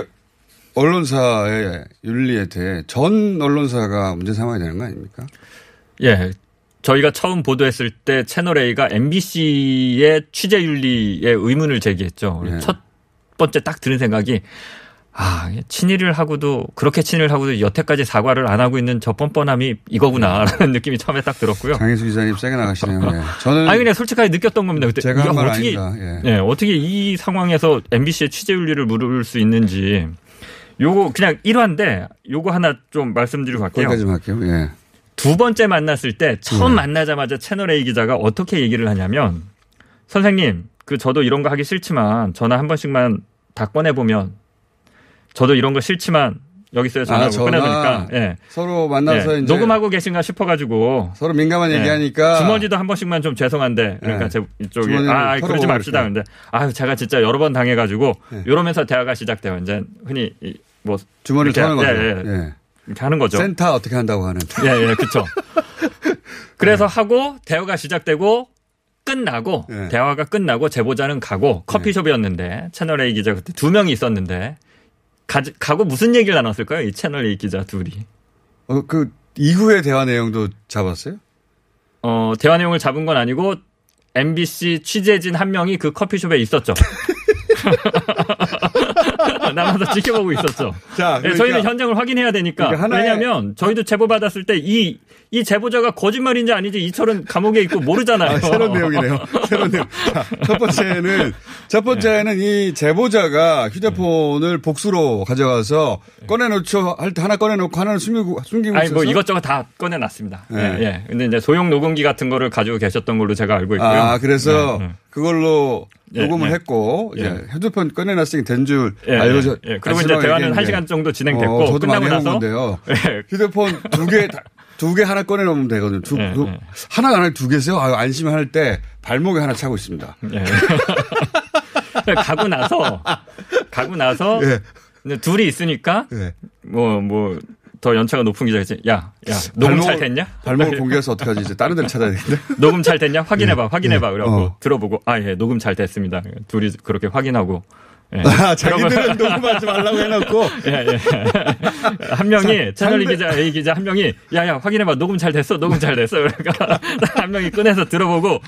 언론사의 윤리에 대해 전 언론사가 문제 삼아야 되는 거 아닙니까? 예. 저희가 처음 보도했을 때 채널A가 MBC의 취재 윤리에 의문을 제기했죠. 예. 첫 번째 딱 드는 생각이 아, 친일을 하고도 그렇게 친일을 하고도 여태까지 사과를 안 하고 있는 저 뻔뻔함이 이거구나라는 느낌이 처음에 딱 들었고요. 장혜수 기자님 세게 나가시네요. 예. 저는 아니 그냥 솔직하게 느꼈던 겁니다. 그때 제가 한 야, 말 어떻게 아닙니다. 예. 예, 어떻게 이 상황에서 MBC의 취재 윤리를 물을 수 있는지 요거 그냥 1화인데 요거 하나 좀 말씀드리고 갈게요. 거기까지 좀 할게요. 예. 두 번째 만났을 때 처음 네. 만나자마자 채널 A 기자가 어떻게 얘기를 하냐면 선생님 그 저도 이런 거 하기 싫지만 전화 한 번씩만 다 꺼내 보면 저도 이런 거 싫지만 여기 있어요 전화 아. 꺼내보니까 예. 서로 만나서 예, 이제 녹음하고 계신가 싶어가지고 서로 민감한 예. 얘기하니까 주머니도 한 번씩만 좀 죄송한데 그러니까 예. 제 주머니를 아 그러지 맙시다. 근데 아 제가 진짜 여러 번 당해가지고 예. 이러면서 대화가 시작돼요 이제 흔히 이- 뭐 주머니를 이렇게, 터는 거죠. 예, 예. 예. 이렇게 하는 거죠. 센터 어떻게 한다고 하는. 예, 예, 그쵸. 그래서 하고, 대화가 시작되고, 끝나고, 예. 대화가 끝나고, 제보자는 가고, 커피숍이었는데, 채널A 기자 그때 두 명이 있었는데, 가, 가고 무슨 얘기를 나눴을까요? 이 채널A 기자 둘이. 어, 그 이후의 대화 내용도 잡았어요? 어, 대화 내용을 잡은 건 아니고, MBC 취재진 한 명이 그 커피숍에 있었죠. 남아서 지켜보고 있었죠. 자, 예, 그러니까- 저희는 현장을 확인해야 되니까. 그러니까 하나의- 왜냐하면 저희도 제보 받았을 때 이이 제보자가 거짓말인지 아닌지 이철은 감옥에 있고 모르잖아요. 아, 새로운 내용이네요. 새로운 내용. 자, 첫 번째는, 첫 번째는 이 제보자가 휴대폰을 복수로 가져가서 꺼내놓죠. 할 때 하나 꺼내놓고 하나는 숨기고, 숨기고 아니 있어서. 뭐 이것저것 다 꺼내놨습니다. 네. 예, 예. 근데 이제 소형 녹음기 같은 거를 가지고 계셨던 걸로 제가 알고 있고요. 아, 그래서 네, 네. 그걸로 예, 녹음을 예. 했고, 예. 이제 휴대폰 꺼내놨으니 된줄 예, 알고, 예, 저- 예. 그리고 이제 대화는. 한 시간 정도 진행됐고 어, 저도 끝나고 나서 건데요. 예. 휴대폰 두 개, 두 개 하나 꺼내놓으면 되거든요. 두, 예, 두- 예. 하나가 아니라 두 개세요. 아, 안심할 때 발목에 하나 차고 있습니다. 예. 가고 나서 가고 나서 둘이 있으니까 예. 뭐뭐 더 연차가 높은 기자겠지. 야, 야, 녹음 잘 됐냐? 발목을 공개해서 어떡하지? 이제 다른 데를 찾아야 되겠는데. 녹음 잘 됐냐? 확인해봐, 예. 확인해봐. 예. 그러고 어. 들어보고, 아, 예, 녹음 잘 됐습니다. 둘이 그렇게 확인하고. 예. 아, 자기들은 녹음하지 말라고 해놓고. 예, 예. 한 명이, 자, 채널 상대- 기자, A 기자 한 명이, 야, 야, 확인해봐. 녹음 잘 됐어. 녹음 잘 됐어. 그러니까 한 명이 꺼내서 들어보고,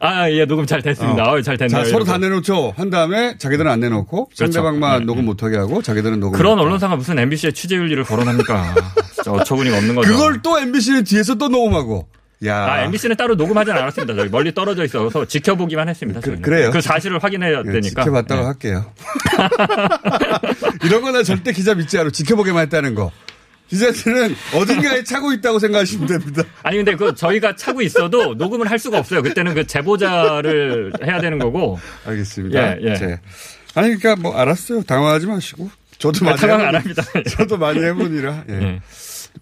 아, 예, 녹음 잘 됐습니다. 어, 잘 됐네요. 자, 서로 다 이러고. 내놓죠. 한 다음에 자기들은 안 내놓고 상대방만 네, 녹음 못하게 하고 자기들은 녹음. 그런. 언론사가 무슨 MBC의 취재 윤리를 거론합니까? 진짜 어처구니가 없는 거죠. 그걸 또 MBC는 뒤에서 또 녹음하고. 야. 아, MBC는 따로 녹음하진 않았습니다. 저희 멀리 떨어져 있어서 지켜보기만 했습니다. 저희는. 그 래요? 그 사실을 확인해야 예, 되니까. 지켜봤다고 예. 할게요. 이런 거는 절대 기자 믿지 않고 지켜보게만 했다는 거. 기자들은 어딘가에 차고 있다고 생각하시면 됩니다. 아니 근데 그 저희가 차고 있어도 녹음을 할 수가 없어요. 그때는 그 제보자를 해야 되는 거고. 알겠습니다. 예, 예. 제- 아니 그러니까 뭐 알았어요. 당황하지 마시고. 저도 아, 많이 당황 해본- 안 합니다. 저도 많이 해보니라. 예. 예.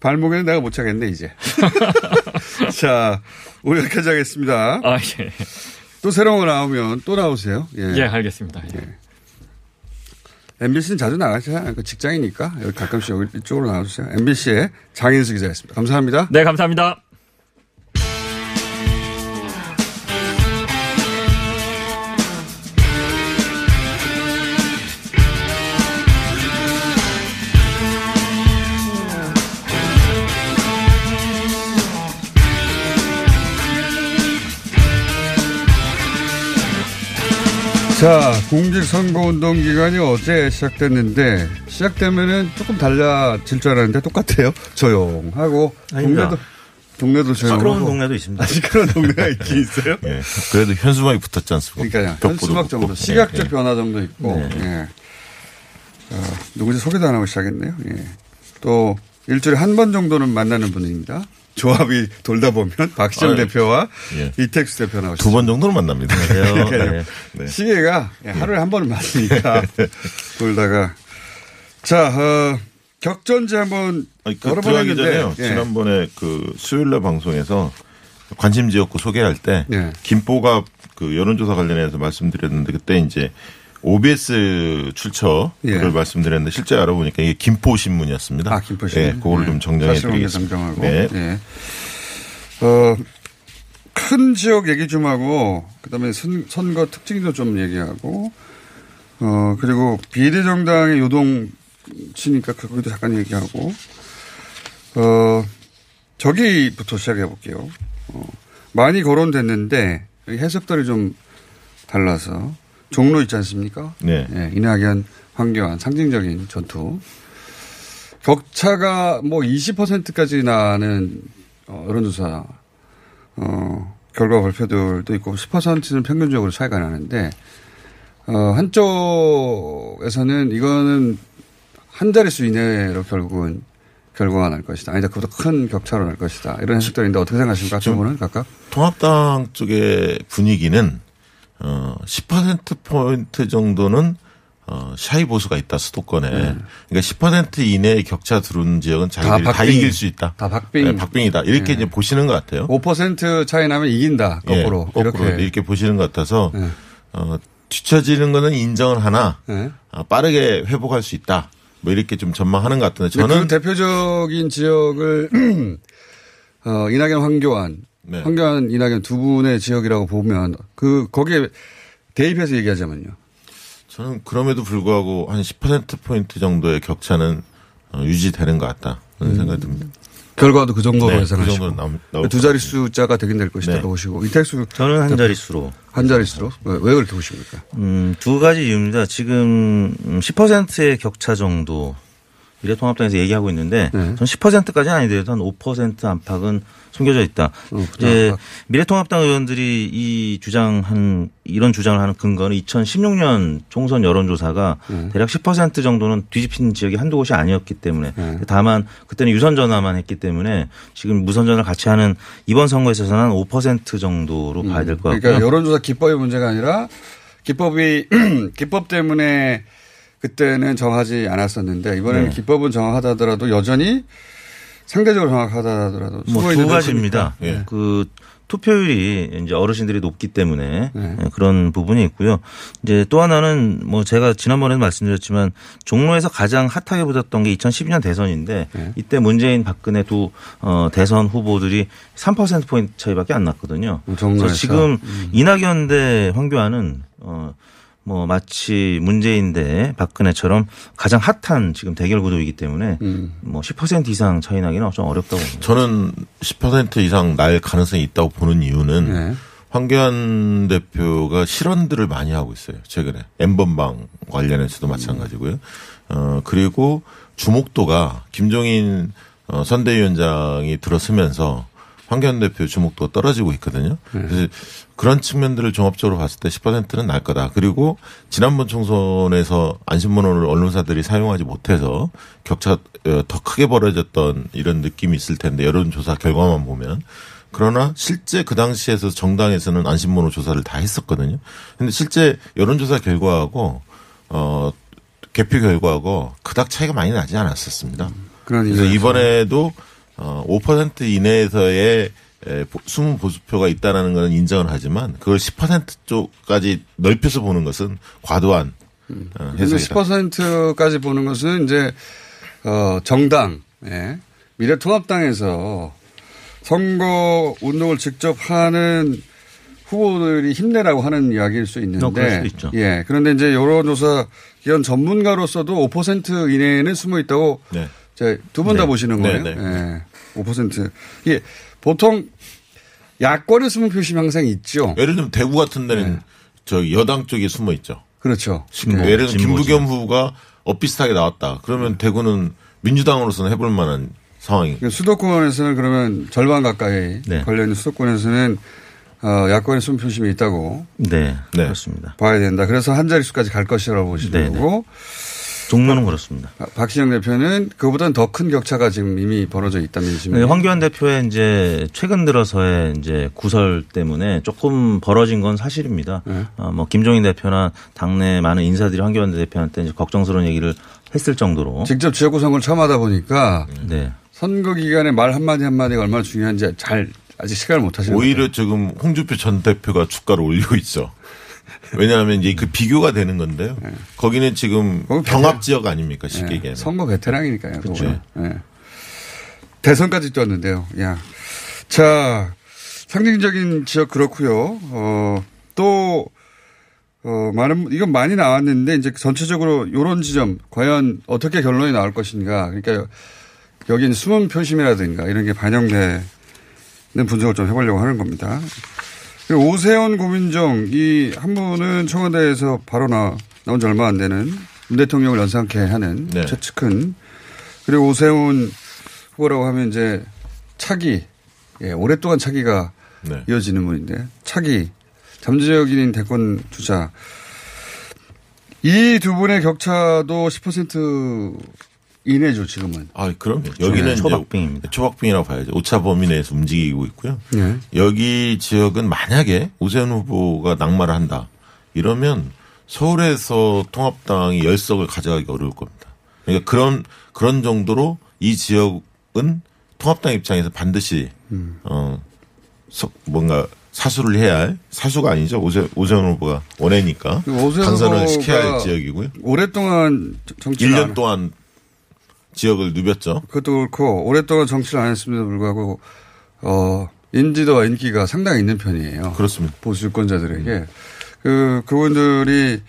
발목에는 내가 못 차겠네 이제. 자 오늘 여기까지 하겠습니다. 아 예. 또 새로운 거 나오면 또 나오세요. 예. 예, 알겠습니다. 예. MBC는 자주 나가잖아요. 그 직장이니까 여기 가끔씩 여기 이쪽으로 나와주세요. MBC의 장인수 기자였습니다. 감사합니다. 네, 감사합니다. 자, 공직선거운동 기간이 어제 시작됐는데, 시작되면은 조금 달라질 줄 알았는데 똑같아요. 조용하고. 아닙니다. 동네도, 동네도 조용하고. 시끄러운 동네도 있습니다. 아, 시끄러운 동네가 있긴 있어요? 예. 그래도 현수막이 붙었지 않습니까? 그러니까요. 벽보도 현수막 정도. 시각적 예, 예. 변화 정도 있고, 네. 예. 자, 누구지 소개도 안 하고 시작했네요. 예. 또 일주일에 한 번 정도는 만나는 분입니다. 조합이 돌다 보면 박시영 아유, 대표와 예. 이택수 대표 나오시죠. 두 번 정도는 만납니다. 그러니까요. 네. 시계가 예, 하루에 한 번은 맞으니까 돌다가 자 어, 격전지 한번 아니, 그 여러 번 들어가기 했는데. 예. 지난번에 그 수요일날 방송에서 관심 지역구 소개할 때 예. 김포가 그 여론조사 관련해서 말씀드렸는데 그때 이제 OBS 출처를 예. 말씀드렸는데 실제 알아보니까 이게 김포 신문이었습니다. 아, 김포 신문. 예, 그거를 예. 좀 정정해 드리겠습니다. 정정하고. 네. 예. 어, 큰 지역 얘기 좀 하고, 그 다음에 선, 선거 특징도 좀 얘기하고, 어, 그리고 비례정당의 요동 치니까 거기도 잠깐 얘기하고, 어, 저기부터 시작해 볼게요. 어, 많이 거론됐는데, 해석들이 좀 달라서, 종로 있지 않습니까? 네. 예, 이낙연, 황교안, 상징적인 전투. 격차가 뭐 20%까지 나는 어, 여론조사 어, 결과 발표들도 있고 10%는 평균적으로 차이가 나는데 어, 한쪽에서는 이거는 한 자릿수 이내로 결국은 결과가 날 것이다. 아니다. 그보다 큰 격차로 날 것이다. 이런 해석들인데 어떻게 생각하십니까? 두 분은 각각? 통합당 쪽의 분위기는 어, 10% 포인트 정도는 어, 샤이 보수가 있다 수도권에. 그러니까 10% 이내의 격차 두른 지역은 자기들이 다, 박빙. 이길 수 있다. 다 박빙. 네, 박빙이다. 이렇게 네. 이제 보시는 것 같아요. 5% 차이 나면 이긴다. 거꾸로. 예, 거꾸로 이렇게. 이렇게. 보시는 것 같아서 어, 뒤처지는 거는 인정을 하나 네. 어, 빠르게 회복할 수 있다. 뭐 이렇게 좀 전망하는 것 같은데 저는 그 대표적인 지역을 어, 이낙연 황교안, 네. 황교안 이낙연 두 분의 지역이라고 보면 그 거기에 대입해서 얘기하자면요. 저는 그럼에도 불구하고 한 10% 포인트 정도의 격차는 어, 유지되는 것 같다. 그런 생각이 듭니다. 결과도 그 정도로 네, 예상하시고 그 정도는 나올- 나올 두 자릿 숫자가 되긴 될 것이다 네. 보시고 이택수 저는 한 자릿수로. 한 자릿수로 왜, 왜 그렇게 보십니까? 음, 두 가지 이유입니다. 지금 음, 10%의 격차 정도 미래통합당에서 얘기하고 있는데 네. 전 10%까지는 아니더라도 한 5% 안팎은 숨겨져 있다. 어, 이제 미래통합당 의원들이 이 주장한 이런 주장을 하는 근거는 2016년 총선 여론조사가 네. 대략 10% 정도는 뒤집힌 지역이 한두 곳이 아니었기 때문에 다만 그때는 유선 전화만 했기 때문에 지금 무선 전화를 같이 하는 이번 선거에 있어서는 한5% 정도로 봐야 될 것 같고요. 그러니까 여론조사 기법의 문제가 아니라 기법이 기법 때문에 그때는 정하지 않았었는데 이번에는 네. 기법은 정확하다 하더라도 여전히 상대적으로 정확하다 하더라도 뭐 숨어 두 있는 가지입니다. 예. 그 투표율이 이제 어르신들이 높기 때문에 네. 예, 그런 부분이 있고요. 이제 또 하나는 뭐 제가 지난번에도 말씀드렸지만 종로에서 가장 핫하게 붙었던 게 2012년 대선인데 네. 이때 문재인 박근혜 두 어, 대선 후보들이 3% 포인트 차이밖에 안 났거든요. 그래서 지금 음. 이낙연 대 황교안은 어, 뭐 마치 문재인 대 박근혜처럼 가장 핫한 지금 대결 구도이기 때문에 음. 뭐10% 이상 차이 나기는 좀 어렵다고 봅니다. 저는 10% 이상 날 가능성이 있다고 보는 이유는 네. 황교안 대표가 실언들을 많이 하고 있어요. 최근에 엠번방 관련해서도 마찬가지고요. 어 그리고 주목도가 김종인 어, 선대위원장이 들어서면서 황교안 대표 주목도가 떨어지고 있거든요. 그래서 그런 측면들을 종합적으로 봤을 때 10%는 날 거다. 그리고 지난번 총선에서 안심번호를 언론사들이 사용하지 못해서 격차 어, 더 크게 벌어졌던 이런 느낌이 있을 텐데 여론조사 결과만 보면 그러나 실제 그 당시에서 정당에서는 안심번호 조사를 다 했었거든요. 근데 실제 여론조사 결과하고 어 개표 결과하고 그닥 차이가 많이 나지 않았었습니다. 그래서. 이번에도 어, 5% 이내에서의 숨은 보수표가 있다라는 것은 인정을 하지만 그걸 10% 쪽까지 넓혀서 보는 것은 과도한 어, 근데 해석이다. 10%까지 보는 것은 이제 어 정당, 예. 미래통합당에서 선거 운동을 직접 하는 후보들이 힘내라고 하는 이야기일 수 있는데, 어, 있죠. 예. 그런데 이제 여론조사 기관 전문가로서도 5% 이내에는 숨어 있다고 네. 두 분다 네. 보시는 네, 거예요. 네. 예. 5%. 이게 보통 야권에 숨은 표심이 항상 있죠. 예를 들면 대구 같은 데는 저 여당 쪽에 숨어 있죠. 그렇죠. 네. 예를 들면. 김부겸 후보가 엇비슷하게 나왔다. 그러면 대구는 민주당으로서는 해볼 만한 상황이. 그러니까 수도권에서는 그러면 절반 가까이 네. 걸려 있는 수도권에서는 어, 야권의 숨 표심이 있다고 네, 그렇습니다. 봐야 된다. 그래서 한 자릿수까지 갈 것이라고 보시는 네, 거고 종로는 그렇습니다. 박- 박시영 대표는 그보다는 더 큰 격차가 지금 이미 벌어져 있다는 네, 얘기입니다. 황교안 대표의 이제 최근 들어서의 이제 구설 때문에 조금 벌어진 건 사실입니다. 네. 어, 뭐 김종인 대표나 당내 많은 인사들이 황교안 대표한테 이제 걱정스러운 얘기를 했을 정도로 직접 지역구 선거를 처음 하다 보니까 네. 선거 기간에 말 한마디 한마디가 얼마나 중요한지 잘 아직 시간을 못 하시는 오히려 지금 홍준표 전 대표가 주가를 올리고 있죠. 왜냐하면 이제 그 비교가 되는 건데요. 거기는 지금 병합 지역 아닙니까 쉽게 네, 얘기하면. 선거 베테랑이니까요. 그렇죠. 네. 대선까지 뛰었는데요. 야. 자, 상징적인 지역 그렇고요. 어, 또 어, 많은 이건 많이 나왔는데 이제 전체적으로 요런 지점 과연 어떻게 결론이 나올 것인가. 그러니까 여기는 숨은 표심이라든가 이런 게 반영되는 분석을 좀 해보려고 하는 겁니다. 오세훈 고민정 이 한 분은 청와대에서 바로 나, 나온 지 얼마 안 되는 문 대통령을 연상케 하는 네. 최측근 그리고 오세훈 후보라고 하면 이제 차기 예, 오랫동안 차기가 네. 이어지는 분인데 차기 잠재적인 대권 주자 이 두 분의 격차도 10% 이내죠 지금은. 아, 그럼요. 여기는 이제 초박빙입니다. 초박빙이라고 봐야죠. 오차 범위 내에서 움직이고 있고요. 네. 여기 지역은 만약에 오세훈 후보가 낙마를 한다. 이러면 서울에서 통합당이 열석을 가져가기 어려울 겁니다. 그러니까 그런 그런 정도로 이 지역은 통합당 입장에서 반드시 음. 어 서- 뭔가 사수를 해야 할 사수가 아니죠. 오세, 오세훈 후보가 원해니까 그 오세훈 당선을 후보가 시켜야 할 지역이고요. 오랫동안 정치를 1년 안- 동안 지역을 누볐죠. 그것도 그렇고 오랫동안 정치를 안 했음에도 불구하고 어 인지도와 인기가 상당히 있는 편이에요. 그렇습니다. 보수 유권자들에게 그 그분들이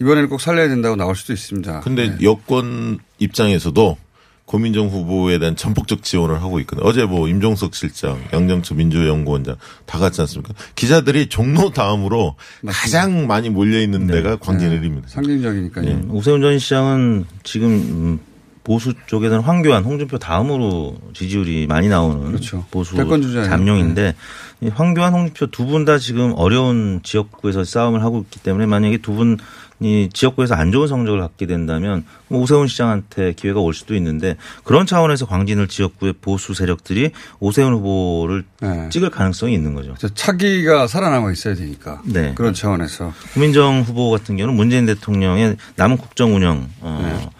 이번에는 꼭 살려야 된다고 나올 수도 있습니다. 근데 네. 여권 입장에서도 고민정 후보에 대한 전폭적 지원을 하고 있거든요. 어제 뭐 임종석 실장, 양정철 민주연구원장 다 갔지 않습니까? 기자들이 종로 다음으로 가장 많이 몰려 있는 데가 광진을입니다. 상징적이니까요. 네. 오세훈 전 시장은 지금 음, 보수 쪽에는 황교안, 홍준표 다음으로 지지율이 많이 나오는 보수 그렇죠. 네. 잠룡인데 이 황교안, 홍준표 두 분 다 지금 어려운 지역구에서 싸움을 하고 있기 때문에 만약에 두 분이 지역구에서 안 좋은 성적을 갖게 된다면 뭐 오세훈 시장한테 기회가 올 수도 있는데 그런 차원에서 광진을 지역구의 보수 세력들이 오세훈 후보를 네. 찍을 가능성이 있는 거죠. 차기가 살아남아 있어야 되니까. 네. 그런 차원에서. 구민정 후보 같은 경우는 문재인 대통령의 남은 국정 운영 어, 네. 어,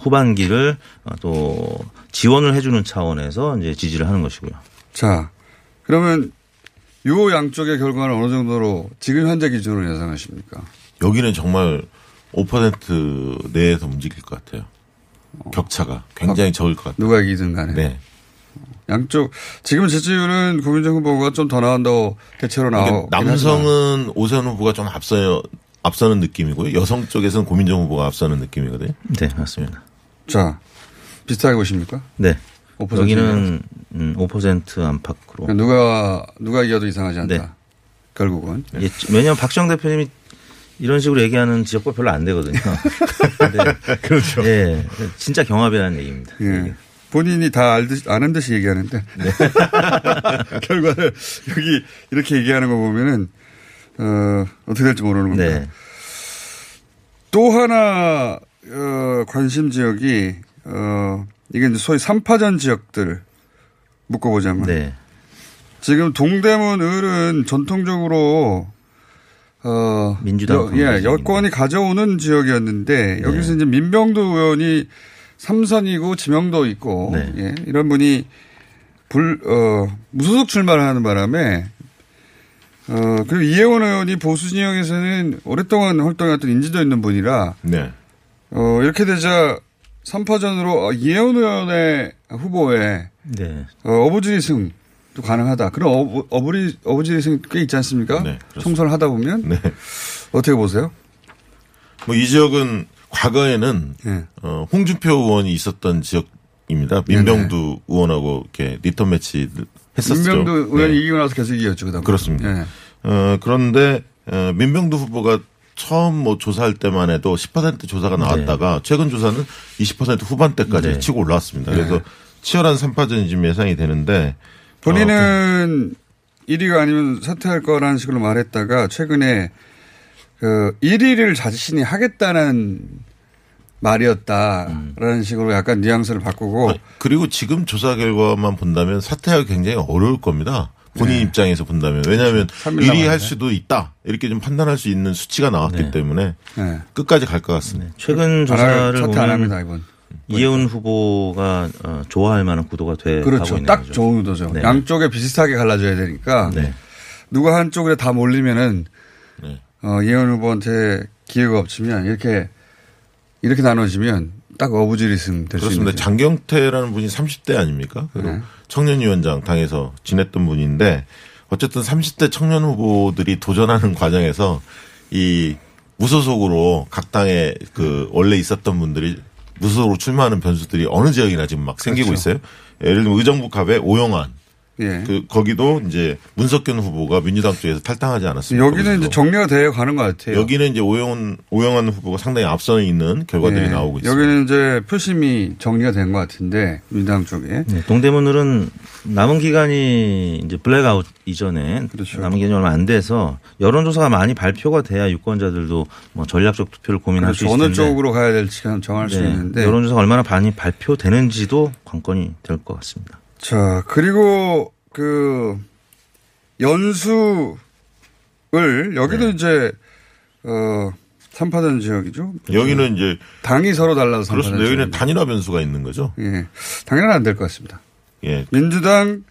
후반기를 어, 또 지원을 해주는 차원에서 이제 지지를 하는 것이고요. 자, 그러면 요 양쪽의 결과는 어느 정도로 지금 현재 기준으로 예상하십니까? 여기는 정말 5% 내에서 움직일 것 같아요. 격차가 굉장히 적을 것 같아요. 누가 이기든 간에. 네. 양쪽 지금 지지율은 고민정 후보가 좀 더 나온다고 대체로 나오고 그러니까 남성은 오세훈 후보가 좀 앞서 앞서는 느낌이고요. 여성 쪽에서는 고민정 후보가 앞서는 느낌이거든요. 네, 맞습니다. 자, 비슷하게 보십니까? 네. 5% 여기는 음, 5% 안팎으로. 그러니까 누가 누가 이겨도 이상하지 않다. 네. 결국은. 예, 왜냐하면 박정 대표님이 이런 식으로 얘기하는 지역구 별로 안 되거든요. 그렇죠. 예, 진짜 경합이라는 얘기입니다. 예. 본인이 다 알듯, 아는 듯이 얘기하는데. 네. 결과를 여기 이렇게 얘기하는 거 보면은, 어, 어떻게 될지 모르는 겁니다. 네. 또 하나, 어, 관심 지역이, 어, 이게 이제 소위 3파전 지역들 묶어보자면. 네. 지금 동대문 을은 전통적으로 어 민주당 여, 예, 여권이 가져오는 지역이었는데 여기서 이제 민병두 의원이 삼선이고 지명도 있고 네. 예, 이런 분이 불 어, 무소속 출마를 하는 바람에 어 그리고 이혜원 의원이 보수 진영에서는 오랫동안 활동했던 인지도 있는 분이라 네. 어 이렇게 되자 3파전으로 이혜훈 의원의 후보에 네. 어, 어부지리 승도 가능하다. 그럼 어부, 어부리, 어부지리 승 꽤 있지 않습니까? 네, 총선을 하다 보면. 네. 어떻게 보세요? 뭐 이 지역은 과거에는 네. 어, 홍준표 의원이 있었던 지역입니다. 민병두 의원하고 이렇게 리턴 매치 했었죠. 민병두 네. 의원이 이기고 나서 계속 이겼죠. 그다음 그렇습니다. 네. 어, 그런데 어, 민병두 후보가 처음 뭐 조사할 때만 해도 10% 조사가 나왔다가 최근 조사는 20% 후반대까지 네. 치고 올라왔습니다. 네. 그래서 치열한 3파전이 지금 예상이 되는데 본인은 1위가 아니면 사퇴할 거라는 식으로 말했다가 최근에 그 1위를 자신이 하겠다는 말이었다라는 식으로 약간 뉘앙스를 바꾸고 그리고 지금 조사 결과만 본다면 사퇴하기 굉장히 어려울 겁니다. 본인 네. 입장에서 본다면 왜냐하면 삼일 유리할 남았는데. 수도 있다 이렇게 좀 판단할 수 있는 수치가 나왔기 네. 때문에 네. 끝까지 갈 것 같습니다. 최근 안 할- 조사를 사퇴 안 합니다 보면 이번. 이혜훈 후보가 어, 좋아할 만한 구도가 돼 그렇죠. 가고 있는 딱 거죠. 좋은 구도죠. 네. 양쪽에 비슷하게 갈라져야 되니까 네. 누가 한쪽에 다 몰리면은 네. 어, 예원 후보한테 기회가 없으면 이렇게 이렇게 나눠지면 딱 어부지리승 될수 있는 그렇습니다. 장경태라는 분이 30대 아닙니까? 그리고 네. 청년위원장 당에서 지냈던 분인데 어쨌든 30대 청년 후보들이 도전하는 과정에서 이 무소속으로 각 당에 그 원래 있었던 분들이 무소속으로 출마하는 변수들이 어느 지역이나 지금 막 생기고 그렇죠. 있어요. 예를 들면 의정부 갑에 오영환. 예. 그 거기도 이제 문석균 후보가 민주당 쪽에서 탈당하지 않았습니까? 여기는 이제 정리가 되어 가는 것 같아요. 여기는 이제 오영환 오영환 후보가 상당히 앞서 있는 결과들이 예. 나오고 있습니다. 여기는 이제 표심이 정리가 된 것 같은데 민주당 쪽에 네, 동대문을은 남은 기간이 이제 블랙아웃 이전에 그렇죠. 남은 기간이 얼마 안 돼서 여론조사가 많이 발표가 돼야 유권자들도 뭐 전략적 투표를 고민할 수 그렇죠. 있을 어느 텐데 쪽으로 가야 될지 정할 수 네, 있는데 여론조사가 얼마나 많이 발표되는지도 관건이 될 것 같습니다. 자, 그리고 그 연수을 여기도 네. 이제 어 3파전 지역이죠. 여기는 이제 당이 서로 달라서 그렇습니다. 3파전 여기는 지역입니다. 단일화 변수가 있는 거죠. 예. 당연히 안 될 것 같습니다. 예. 민주당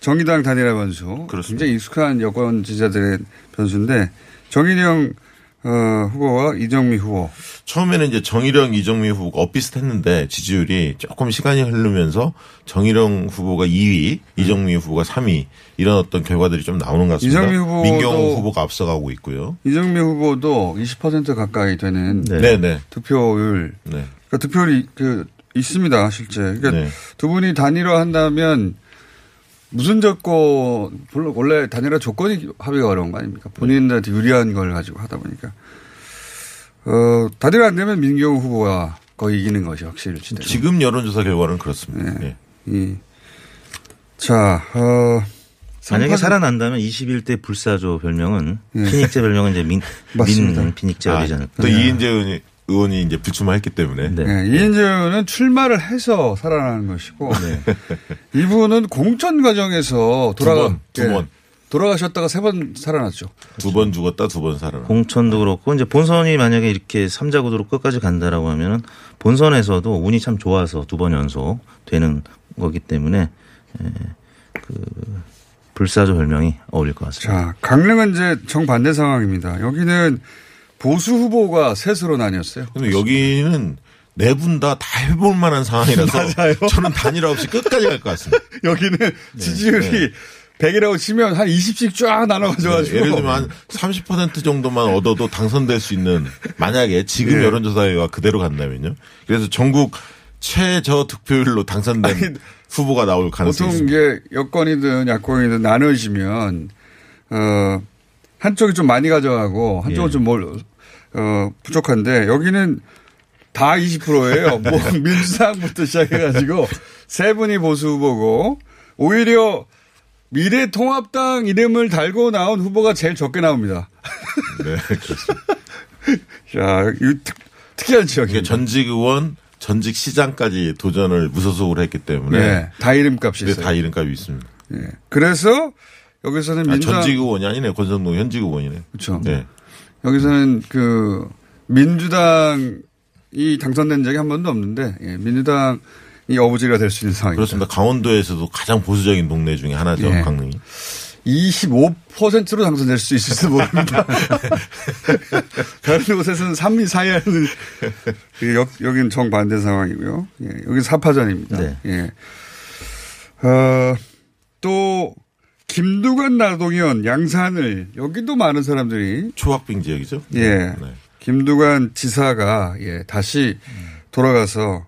정의당 단일화 변수. 그렇습니다. 굉장히 익숙한 여권 지지자들의 변수인데 정인영 어, 후보와 이정미 후보. 처음에는 이제 정일영, 이정미 후보가 엇비슷했는데 지지율이 조금 시간이 흐르면서 정일영 후보가 2위, 이정미 후보가 3위 이런 어떤 결과들이 좀 나오는 것 같습니다. 이정미 후보도- 민경호 후보가 앞서가고 있고요. 이정미 후보도 20% 가까이 되는 네, 네. 득표율. 네. 그러니까 득표율이 그 있습니다, 실제. 그러니까 네. 두 분이 단일화 한다면 무슨 조건, 물론 원래 단일화 조건이 합의가 어려운 거 아닙니까? 본인들한테 유리한 걸 가지고 하다 보니까. 어, 단일화 안 되면 민경호 후보가 거의 이기는 것이 확실시돼요. 지금 여론조사 결과는 그렇습니다. 네. 예. 이, 자, 어, 만약에 3파전 살아난다면 21대 불사조 별명은 예. 피닉제 별명은 이제 민, 맞습니다. 민 피닉제가 아, 되지 않을까. 또 이인재 의원이, 의원이 이제 불출마했기 때문에 네. 네, 이인재 의원은 출마를 해서 살아나는 것이고 네. 이분은 공천 과정에서 두 돌아가 번, 두 예, 번. 돌아가셨다가 세 번 살아났죠. 두 번 죽었다 두 번 살아나. 공천도 그렇고 이제 본선이 만약에 이렇게 삼자 구도로 끝까지 간다라고 하면은 본선에서도 운이 참 좋아서 두 번 연속 되는 거기 때문에 에, 그 불사조 별명이 어울릴 것 같습니다. 자, 강릉은 이제 정반대 상황입니다. 여기는 보수 후보가 셋으로 나뉘었어요. 근데 여기는 네 분 다 다 해볼 만한 상황이라서 맞아요. 저는 단일화 없이 끝까지 갈 것 같습니다. 여기는 지지율이 네. 100이라고 치면 한 20씩 쫙 나눠가지고. 네, 예를 들면 한 30% 정도만 얻어도 당선될 수 있는 만약에 지금 예. 여론조사가 그대로 간다면요. 그래서 전국 최저 득표율로 당선된 후보가 나올 가능성이 보통 있습니다. 이게 여권이든 야권이든 나눠지면 어 한쪽이 좀 많이 가져가고 한쪽은 예. 좀 뭘, 어, 부족한데 여기는 다 20%예요. 뭐 민주당부터 시작해가지고 세 분이 보수 후보고 오히려 미래통합당 이름을 달고 나온 후보가 제일 적게 나옵니다. 네, 그렇습니다. 자, 이 특, 특이한 지역이에요. 전직 의원, 전직 시장까지 도전을 무소속으로 했기 때문에 네, 다 이름값이 네, 있어요. 다 이름값이 있습니다. 예. 그래서 여기서는 아, 민주당 전직 의원이 아니네. 권성동 현직 의원이네. 그렇죠. 네. 여기서는 그 민주당이 당선된 적이 한 번도 없는데 예, 민주당 이 어부지가 될 수 있는 상황입니다. 그렇습니다. 강원도에서도 가장 보수적인 동네 중에 하나죠. 예. 강릉이. 25%로 당선될 수 있을지도 모릅니다. 다른 곳에서는 3위 사이하는 그 여, 여기는 정반대 상황이고요. 예, 여기 사파전입니다. 네. 예. 어, 또 김두관 나동현 양산을 여기도 많은 사람들이 초학빙 지역이죠. 예. 네. 김두관 지사가 예, 다시 돌아가서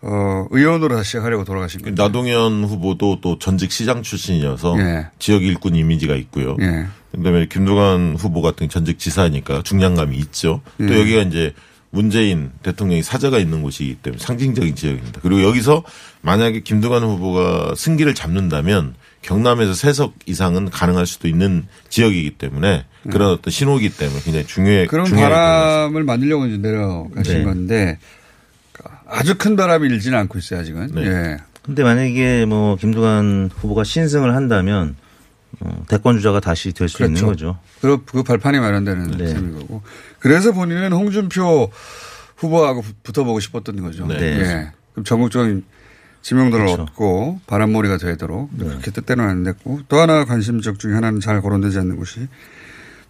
어, 의원으로 다시 하려고 돌아가신 거예요. 나동현 후보도 또 전직 시장 출신이어서 예. 지역 일꾼 이미지가 있고요. 예. 그다음에 김두관 후보 같은 전직 지사니까 중량감이 있죠. 또 예. 여기가 이제 문재인 대통령이 사저가 있는 곳이기 때문에 상징적인 지역입니다. 그리고 여기서 만약에 김두관 후보가 승기를 잡는다면 경남에서 세석 이상은 가능할 수도 있는 지역이기 때문에 그런 어떤 신호기 때문에 굉장히 중요해. 그런 바람을 만들려고 이제 내려가신 네. 건데, 아주 큰 바람이 일지는 않고 있어요, 아직은. 네. 예. 근데 만약에 뭐 김두관 후보가 신승을 한다면 어, 대권 주자가 다시 될수 있는 거죠. 그, 그 발판이 마련되는 네. 셈인 거고. 그래서 본인은 홍준표 후보하고 부- 붙어보고 싶었던 거죠. 네. 예. 그럼 전국적인 지명도를 그렇죠. 얻고 바람몰이가 되도록 네. 그렇게 뜻대로 안 됐고 또 하나 관심 지역 중에 하나는 잘 거론되지 않는 곳이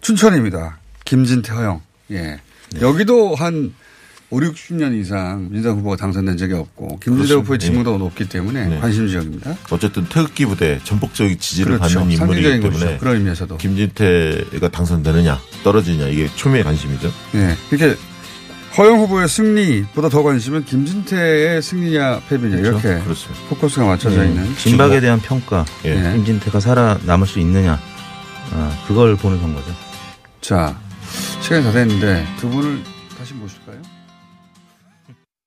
춘천입니다. 김진태 허영. 예. 네. 여기도 한 5, 60년 이상 민주당 후보가 당선된 적이 없고 김진태. 후보의 지명도가 높기 때문에 네. 관심 지역입니다. 어쨌든 태극기 부대 전폭적인 지지를 그렇죠. 받는 인물이기 때문에. 그런 의미에서도. 김진태가 당선되느냐 떨어지느냐 이게 초미의 관심이죠. 예. 이렇게 허영 후보의 승리보다 더 관심은 김진태의 승리냐 패배냐 그렇죠. 이렇게 그렇습니다. 포커스가 맞춰져 네. 있는 진박에 대한 평가, 예. 김진태가 살아남을 수 있느냐, 아, 그걸 보는 선 거죠. 자 시간이 다 됐는데 두 분을 다시 모실까요?